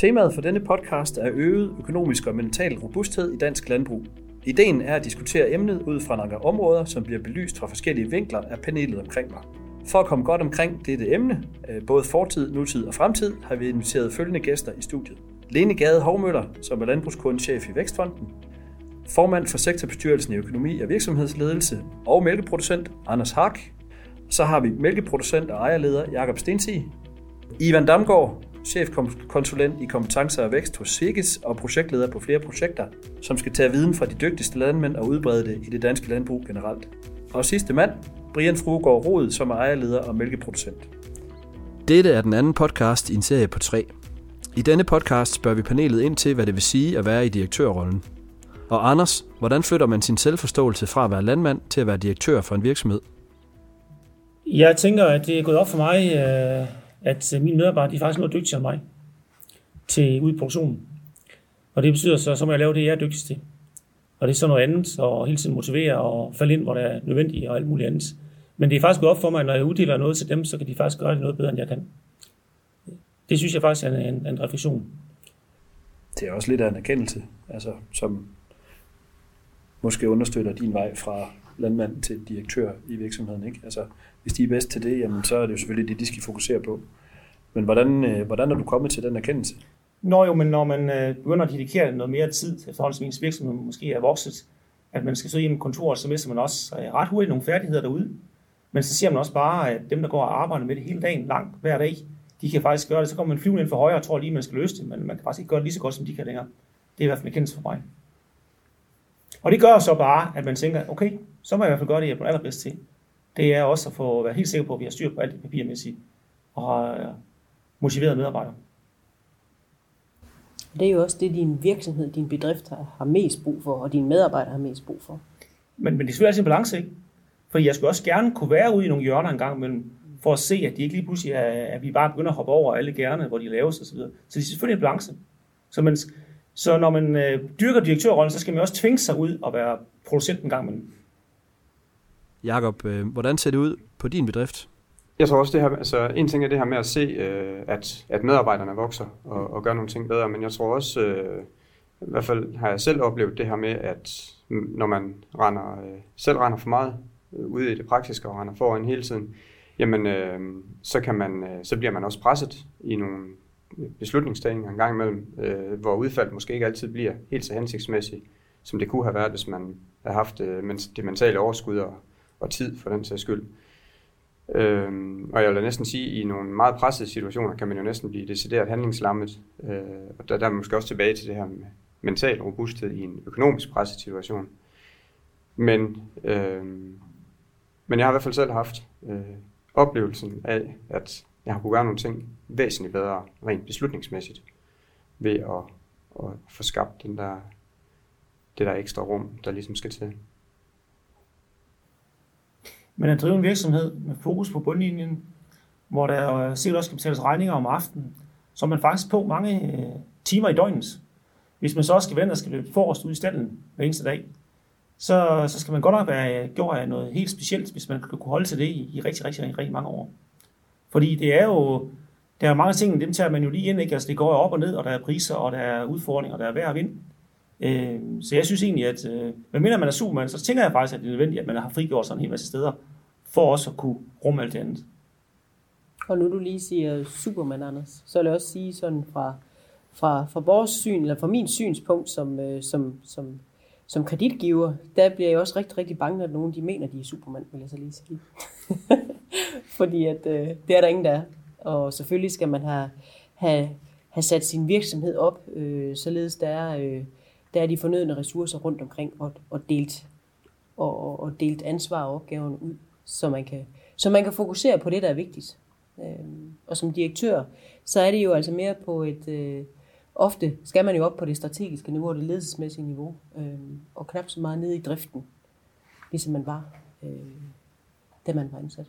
Temaet for denne podcast er øget økonomisk og mental robusthed i dansk landbrug. Ideen er at diskutere emnet ud fra nogle områder, som bliver belyst fra forskellige vinkler af panelet omkring mig. For at komme godt omkring dette emne, øh, både fortid, nutid og fremtid, har vi inviteret følgende gæster i studiet. Lene Gade Hovmøller, som er landbrugskundechef i Vækstfonden, formand for sektorbestyrelsen i økonomi og virksomhedsledelse og mælkeproducent Anders Hak. Så har vi mælkeproducent og ejerleder Jakob Stensig, Ivan Damgaard, chefkonsulent i kompetencer og vækst hos Sigis og projektleder på flere projekter, som skal tage viden fra de dygtigste landmænd og udbrede det i det danske landbrug generelt. Og sidste mand, Brian Fruegaard Rod, som er ejerleder og mælkeproducent. Dette er den anden podcast i en serie på tre. I denne podcast spørger vi panelet ind til, hvad det vil sige at være i direktørrollen. Og Anders, hvordan flytter man sin selvforståelse fra at være landmand til at være direktør for en virksomhed? Jeg tænker, at det er gået op for mig, øh, at øh, mine medarbejdere de er faktisk noget dygtigere end mig til ud i produktionen. Og det betyder så, så må jeg lave det, jeg er dygtigst til. Og det er så noget andet, og hele tiden motivere og falde ind, hvor det er nødvendigt og alt muligt andet. Men det er faktisk gået op for mig, at når jeg uddeler noget til dem, så kan de faktisk gøre det noget bedre, end jeg kan. Det synes jeg faktisk er en, en, en refleksion. Det er også lidt af en erkendelse, altså, som måske understøtter din vej fra landmand til direktør i virksomheden. Ikke? Altså, hvis de er bedst til det, jamen, så er det jo selvfølgelig det, de skal fokusere på. Men hvordan, øh, hvordan er du kommet til den erkendelse? Nå jo, men når man øh, begynder at dedikere noget mere tid, efterhånden som ens virksomhed måske er vokset, at man skal sidde i i kontoret, så mister man også øh, ret hurtigt nogle færdigheder derude. Men så ser man også bare, at dem, der går og arbejder med det hele dagen lang, hver dag, de kan faktisk gøre det. Så kommer man flyvende ind for højre og tror lige, man skal løse det, men man kan faktisk ikke gøre det lige så godt, som de kan længere. Det er i hvert fald en erkendelse for mig. Og det gør så bare, at man tænker, okay, så må jeg i hvert fald gøre det, jeg er allerbedst til. Det er også at få være helt sikker på, at vi har styr på alt det papirmæssigt, og har motiveret medarbejdere. Det er jo også det, din virksomhed, din bedrift har mest brug for, og dine medarbejdere har mest brug for. Men, men det er selvfølgelig altid en balance, ikke? For jeg skulle også gerne kunne være ude i nogle hjørner en gang imellem, for at se, at de ikke lige pludselig er, at vi bare begynder at hoppe over alle gerne, hvor de laves osv. Så, så det er selvfølgelig en balance. Så, man, så når man øh, dyrker direktørrollen, så skal man også tvinge sig ud og være producent en gang imellem. Jakob, øh, hvordan ser det ud på din bedrift? Jeg tror også, det her, altså en ting er det her med at se, øh, at, at medarbejderne vokser og, og gør nogle ting bedre, men jeg tror også, øh, i hvert fald har jeg selv oplevet det her med, at når man render, øh, selv render for meget øh, ude i det praktiske og render foran hele tiden, jamen øh, så, kan man, øh, så bliver man også presset i nogle beslutningstagninger en gang imellem, øh, hvor udfaldet måske ikke altid bliver helt så hensigtsmæssigt, som det kunne have været, hvis man havde haft øh, det mentale overskud og, og tid for den sags skyld. Øhm, og jeg vil da næsten sige, at i nogle meget pressede situationer kan man jo næsten blive decideret handlingslammet. Øh, og der, der er man måske også tilbage til det her med mental robusthed i en økonomisk presset situation. Men, øh, men jeg har i hvert fald selv haft øh, oplevelsen af, at jeg har kunnet gøre nogle ting væsentligt bedre, rent beslutningsmæssigt, ved at, at få skabt den der, det der ekstra rum, der ligesom skal til. Men at drive en virksomhed med fokus på bundlinjen, hvor der sikkert også skal betales regninger om aftenen, så er man faktisk på mange øh, timer i døgnet. Hvis man så også skal vende og skal løbe forrest ud i stallen hver eneste dag, så, så skal man godt nok være øh, gjort af noget helt specielt, hvis man kan kunne holde til det i, i rigtig, rigtig, rigtig, rigtig mange år. Fordi det er jo, der er mange ting, dem tager man jo lige ind, ikke? Altså det går op og ned, og der er priser, og der er udfordringer, og der er værd at vinde. Øh, så jeg synes egentlig, at øh, medmindre man er supermand, så tænker jeg faktisk, at det er nødvendigt, at man har frigjort sig en hel masse steder, for også at kunne rumme alt det andet. Og nu du lige siger Superman, Anders, så vil jeg også sige sådan fra, fra, fra vores syn, eller fra min synspunkt som, øh, som, som, som kreditgiver, der bliver jeg også rigtig, rigtig bange, når nogen de mener, de er Superman, vil jeg så lige sige. Fordi at, øh, det er der ingen, der er. Og selvfølgelig skal man have, have, have sat sin virksomhed op, øh, således der er, øh, der er de fornødne ressourcer rundt omkring, og, og, delt, og, og delt ansvar og opgaverne ud så man kan, så man kan fokusere på det, der er vigtigt. Øh, og som direktør, så er det jo altså mere på et... Øh, ofte skal man jo op på det strategiske niveau, det ledelsesmæssige niveau, øh, og knap så meget ned i driften, ligesom man var, øh, da man var ansat.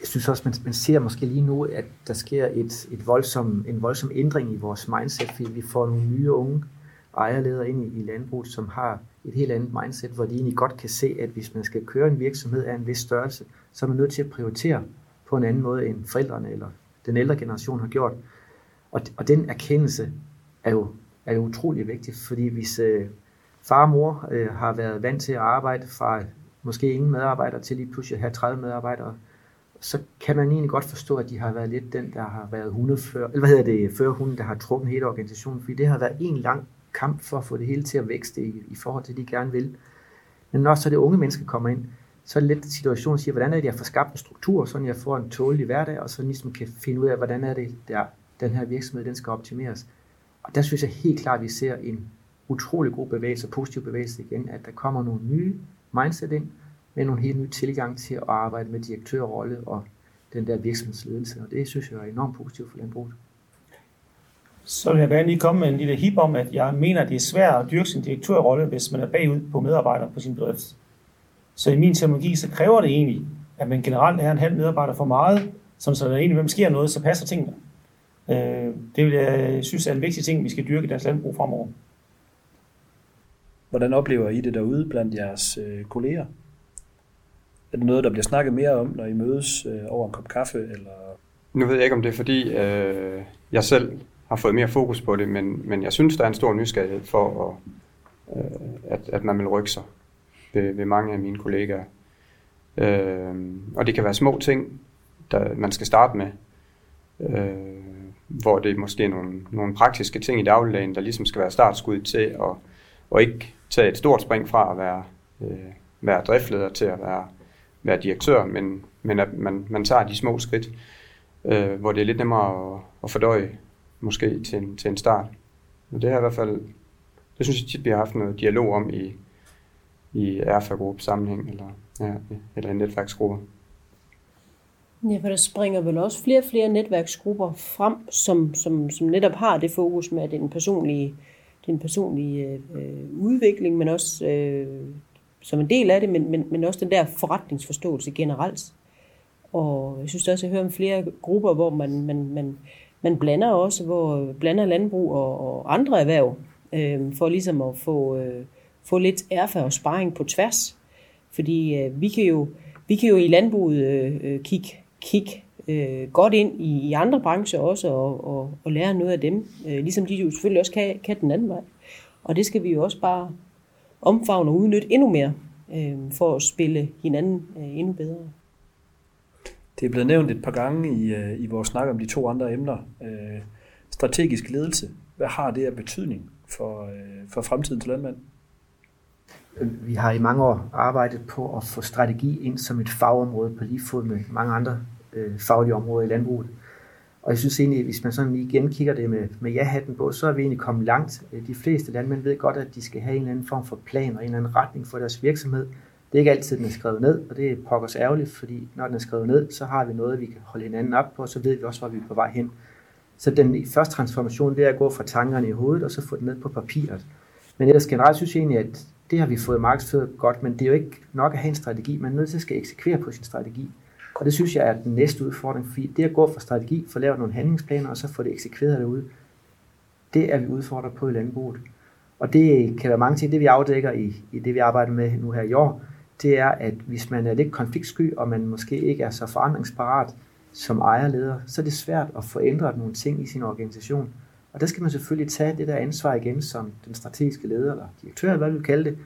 Jeg synes også, man, man ser måske lige nu, at der sker et, et voldsom, en voldsom ændring i vores mindset, fordi vi får nogle nye unge ejerledere ind i, i landbruget, som har et helt andet mindset, hvor de egentlig godt kan se, at hvis man skal køre en virksomhed af en vis størrelse, så er man nødt til at prioritere på en anden måde, end forældrene eller den ældre generation har gjort. Og, og den erkendelse er jo, er jo utrolig vigtig, fordi hvis øh, far og mor øh, har været vant til at arbejde fra måske ingen medarbejdere til lige pludselig at have 30 medarbejdere, så kan man egentlig godt forstå, at de har været lidt den, der har været hundefører, eller hvad hedder det, førhunden, der har trukket hele organisationen, fordi det har været en lang kamp for at få det hele til at vækste i, i forhold til, det, de gerne vil. Men når så det unge mennesker kommer ind, så er det lidt situationen, siger, hvordan er det, jeg får skabt en struktur, så jeg får en tålig hverdag, og så ligesom kan finde ud af, hvordan er det, der den her virksomhed, den skal optimeres. Og der synes jeg helt klart, at vi ser en utrolig god bevægelse, positiv bevægelse igen, at der kommer nogle nye mindset ind, med nogle helt nye tilgang til at arbejde med direktørrolle og den der virksomhedsledelse, og det synes jeg er enormt positivt for landbruget. Så vil jeg gerne lige komme med en lille hip om, at jeg mener, at det er svært at dyrke sin direktørrolle, hvis man er bagud på medarbejdere på sin bedrift. Så i min terminologi, så kræver det egentlig, at man generelt er en halv medarbejder for meget, som så der egentlig, hvem sker noget, så passer tingene. Øh, det vil jeg synes er en vigtig ting, vi skal dyrke i dansk landbrug fremover. Hvordan oplever I det derude blandt jeres øh, kolleger? Er det noget, der bliver snakket mere om, når I mødes øh, over en kop kaffe? Eller? Nu ved jeg ikke, om det er fordi, øh, jeg selv har fået mere fokus på det, men, men jeg synes, der er en stor nysgerrighed for, at, øh, at, at man vil rykke sig ved, ved mange af mine kollegaer. Øh, og det kan være små ting, der man skal starte med, øh, hvor det er måske nogle, nogle praktiske ting i dagligdagen, der ligesom skal være startskud til at og ikke tage et stort spring fra at være, øh, være driftleder til at være, være direktør, men, men at man, man tager de små skridt, øh, hvor det er lidt nemmere at, at fordøje måske til en, til en start. Og det har i hvert fald, det synes jeg tit, vi har haft noget dialog om i, i erfa sammenhæng eller, ja, eller i netværksgrupper. Ja, for der springer vel også flere og flere netværksgrupper frem, som, som, som netop har det fokus med den personlige, den personlige øh, øh, udvikling, men også øh, som en del af det, men, men, men også den der forretningsforståelse generelt. Og jeg synes også, at jeg hører om flere grupper, hvor man, man, man, man blander også, hvor blander landbrug og, og andre erhverv, øh, for ligesom at få, øh, få lidt erfaring og sparring på tværs. Fordi øh, vi, kan jo, vi kan jo i landbruget øh, øh kigge, kig, øh, godt ind i, i andre brancher også og, og, og lære noget af dem. Øh, ligesom de jo selvfølgelig også kan, kan den anden vej. Og det skal vi jo også bare omfavne og udnytte endnu mere øh, for at spille hinanden øh, endnu bedre. Det er blevet nævnt et par gange i, øh, i vores snak om de to andre emner. Øh, strategisk ledelse. Hvad har det af betydning for, øh, for fremtidens landmand? Vi har i mange år arbejdet på at få strategi ind som et fagområde på lige fod med mange andre øh, faglige områder i landbruget. Og jeg synes egentlig, hvis man sådan lige igen kigger det med, med ja-hatten på, så er vi egentlig kommet langt. Øh, de fleste landmænd ved godt, at de skal have en eller anden form for plan og en eller anden retning for deres virksomhed. Det er ikke altid, den er skrevet ned, og det er pokkers ærgerligt, fordi når den er skrevet ned, så har vi noget, vi kan holde hinanden op på, og så ved vi også, hvor vi er på vej hen. Så den første transformation, det er at gå fra tankerne i hovedet, og så få det ned på papiret. Men ellers generelt synes jeg egentlig, at det har vi fået markedsført godt, men det er jo ikke nok at have en strategi. Man er nødt til at skal eksekvere på sin strategi. Og det synes jeg er den næste udfordring, fordi det at gå fra strategi, få lavet nogle handlingsplaner, og så få det eksekveret derude, det er vi udfordret på i landbruget. Og det kan være mange ting, det vi afdækker i, i det, vi arbejder med nu her i år, det er, at hvis man er lidt konfliktsky, og man måske ikke er så forandringsparat som ejerleder, så er det svært at få ændret nogle ting i sin organisation. Og der skal man selvfølgelig tage det der ansvar igen som den strategiske leder, eller direktør, eller hvad vi vil kalde det,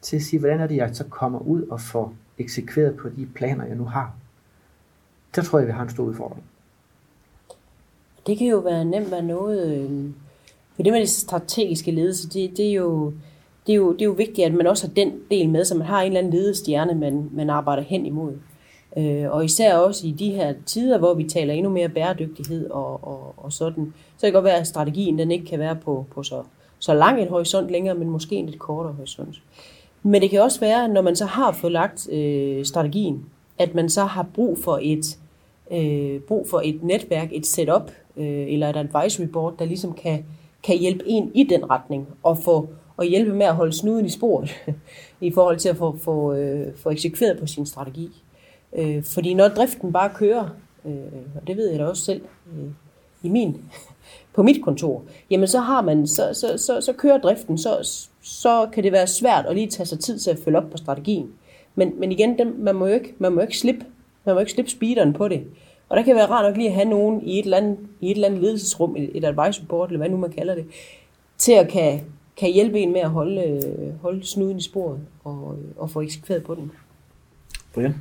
til at sige, hvordan er det, jeg så kommer ud og får eksekveret på de planer, jeg nu har. Der tror jeg, vi har en stor udfordring. Det kan jo være nemt være noget... Øh, for det med det strategiske ledelse, det, det, er jo, det, er jo, det er jo vigtigt, at man også har den del med, så man har en eller anden ledestjerne, man, man arbejder hen imod. Øh, og især også i de her tider, hvor vi taler endnu mere bæredygtighed og, og, og sådan, så kan det godt være, at strategien den ikke kan være på, på så, så lang en horisont længere, men måske en lidt kortere horisont. Men det kan også være, når man så har fået lagt øh, strategien, at man så har brug for et, øh, brug for et netværk, et setup øh, eller et advisory board, der ligesom kan, kan hjælpe en i den retning og få og hjælpe med at holde snuden i sporet i forhold til at få, få, øh, få eksekveret på sin strategi. Øh, fordi når driften bare kører, øh, og det ved jeg da også selv øh, i min, på mit kontor, jamen så har man, så, så, så, så kører driften, så, så kan det være svært at lige tage sig tid til at følge op på strategien. Men, men igen, den, man, må jo ikke, man må ikke slippe man må ikke slippe speederen på det. Og der kan være rart nok lige at have nogen i et eller andet, i et eller andet ledelsesrum, et, et advisory board, eller hvad nu man kalder det, til at kan, kan hjælpe en med at holde, holde snuden i sporet og, og få eksekveret på den. Brian?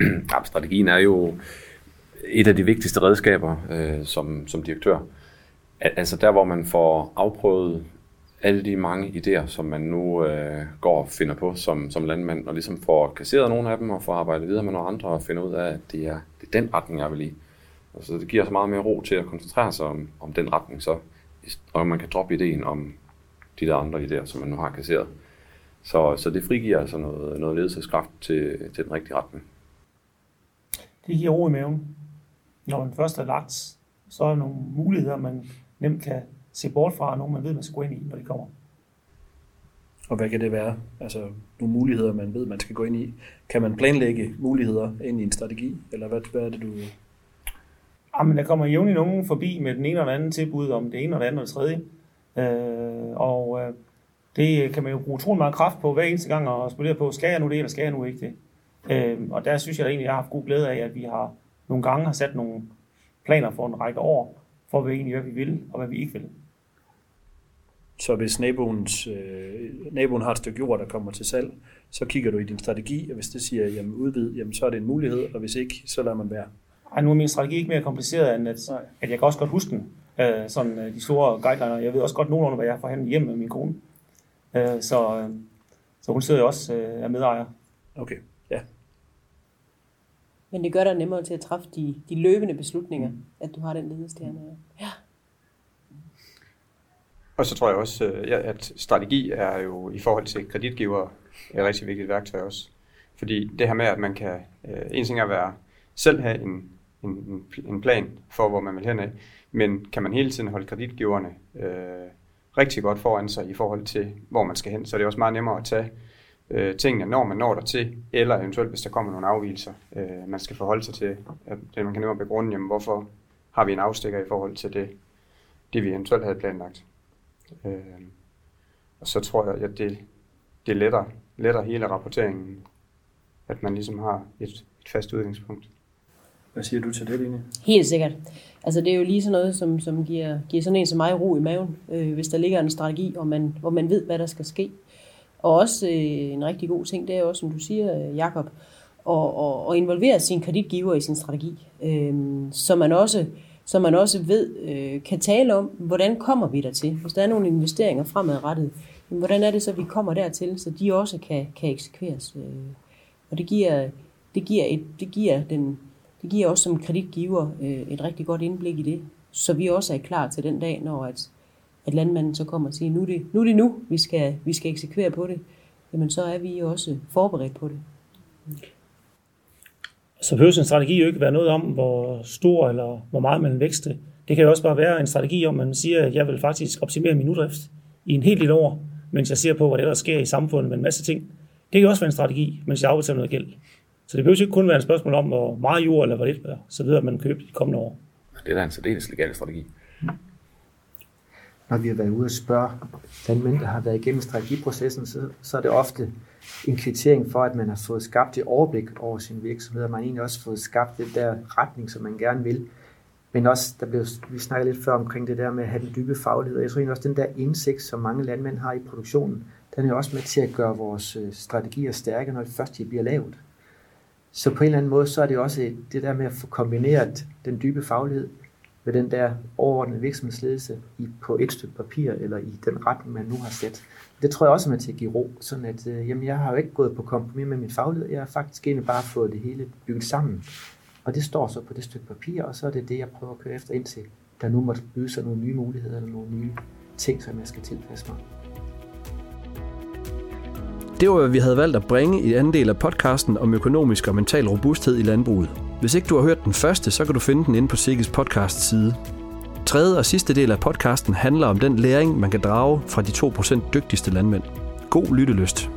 Ja, strategien er jo et af de vigtigste redskaber øh, som, som direktør. Altså der, hvor man får afprøvet alle de mange idéer, som man nu øh, går og finder på som, som landmand, og ligesom får kasseret nogle af dem, og får arbejdet videre med nogle andre, og finder ud af, at det er, det er den retning, jeg vil i. Altså, det giver så meget mere ro til at koncentrere sig om, om den retning, så, og man kan droppe ideen om de der andre idéer, som man nu har kasseret. Så, så det frigiver altså noget, noget ledelseskraft til, til den rigtige retning. Det giver ro i maven. Når man først er lagt, så er der nogle muligheder, man nemt kan se bort fra, og nogle man ved, man skal gå ind i, når de kommer. Og hvad kan det være? Altså nogle muligheder, man ved, man skal gå ind i. Kan man planlægge muligheder ind i en strategi? Eller hvad, hvad er det, du... Jamen, der kommer jævnligt nogen forbi med den ene eller anden tilbud om det ene eller andet eller det tredje. Øh, og øh, det kan man jo bruge utrolig meget kraft på hver eneste gang og spille på, skal jeg nu det, eller skal jeg nu ikke det? Øh, og der synes jeg egentlig, jeg har haft god glæde af, at vi har nogle gange har sat nogle planer for en række år, for hvad, egentlig, hvad vi vil og hvad vi ikke vil. Så hvis naboens, øh, naboen har et stykke jord, der kommer til salg, så kigger du i din strategi, og hvis det siger jamen, udvid, jamen, så er det en mulighed, og hvis ikke, så lader man være. Ej, nu er min strategi ikke mere kompliceret, end at, at jeg kan også godt huske den. Øh, sådan øh, de store guideliner. Jeg ved også godt nogenlunde, hvad jeg får hjem med min kone. Øh, så, øh, så hun sidder jo også øh, er medejer. Okay, ja. Men det gør dig nemmere til at træffe de, de løbende beslutninger, mm. at du har den ledestjerne. Ja. Og så tror jeg også, øh, at strategi er jo i forhold til kreditgiver et rigtig vigtigt værktøj også. Fordi det her med, at man kan, øh, en ting er at være, selv have en, en, en plan for, hvor man vil hen af, men kan man hele tiden holde kreditgiverne øh, rigtig godt foran sig i forhold til, hvor man skal hen, så er det også meget nemmere at tage øh, tingene, når man når der til, eller eventuelt, hvis der kommer nogle afvielser, øh, man skal forholde sig til, at det, man kan nemmere begrunde, jamen, hvorfor har vi en afstikker i forhold til det, det vi eventuelt havde planlagt. Øh, og så tror jeg, at det, det letter, letter hele rapporteringen, at man ligesom har et, et fast udgangspunkt. Hvad siger du til det, Line? Helt sikkert. Altså det er jo lige sådan noget, som, som giver, giver sådan en som mig ro i maven, øh, hvis der ligger en strategi, og man, hvor man ved, hvad der skal ske. Og også øh, en rigtig god ting, det er også, som du siger, øh, Jakob, at, at, at involvere sin kreditgiver i sin strategi, øh, så man også så man også ved, øh, kan tale om, hvordan kommer vi dertil? Hvis der er nogle investeringer fremadrettet, hvordan er det så, vi kommer dertil, så de også kan, kan eksekveres. Øh. Og det giver, det giver, et, det giver, den, det giver også som kreditgiver øh, et rigtig godt indblik i det, så vi også er klar til den dag, når at, at landmanden så kommer og siger, nu er det nu, er det nu vi, skal, vi skal eksekvere på det, jamen så er vi også forberedt på det. Så behøver en strategi jo ikke være noget om, hvor stor eller hvor meget man vækste. Det kan jo også bare være en strategi om, at man siger, at jeg vil faktisk optimere min udrift i en helt lille år, mens jeg ser på, hvad der sker i samfundet med en masse ting. Det kan også være en strategi, mens jeg afbetaler noget gæld. Så det behøver ikke kun være et spørgsmål om, hvor meget jord eller hvor lidt så videre man køber de kommende år. Det er da en særdeles legal strategi. Når vi har været ude og spørge landmænd, der har været igennem strategiprocessen, så, så er det ofte en kvittering for, at man har fået skabt et overblik over sin virksomhed, og man har egentlig også fået skabt den der retning, som man gerne vil. Men også, der blev, vi snakkede lidt før omkring det der med at have den dybe faglighed, og jeg tror egentlig også, den der indsigt, som mange landmænd har i produktionen, den er også med til at gøre vores øh, strategier stærke, når det først de bliver lavet. Så på en eller anden måde, så er det også det der med at få kombineret den dybe faglighed med den der overordnede virksomhedsledelse i, på et stykke papir, eller i den retning, man nu har sat. Det tror jeg også er med til at give ro, sådan at øh, jamen, jeg har jo ikke gået på kompromis med min faglighed, jeg har faktisk egentlig bare fået det hele bygget sammen. Og det står så på det stykke papir, og så er det det, jeg prøver at køre efter indtil der nu måtte byde sig nogle nye muligheder, eller nogle nye ting, som jeg skal tilpasse mig. Det var, hvad vi havde valgt at bringe i anden del af podcasten om økonomisk og mental robusthed i landbruget. Hvis ikke du har hørt den første, så kan du finde den inde på Sikkes podcast side. Tredje og sidste del af podcasten handler om den læring, man kan drage fra de 2% dygtigste landmænd. God lyttelyst.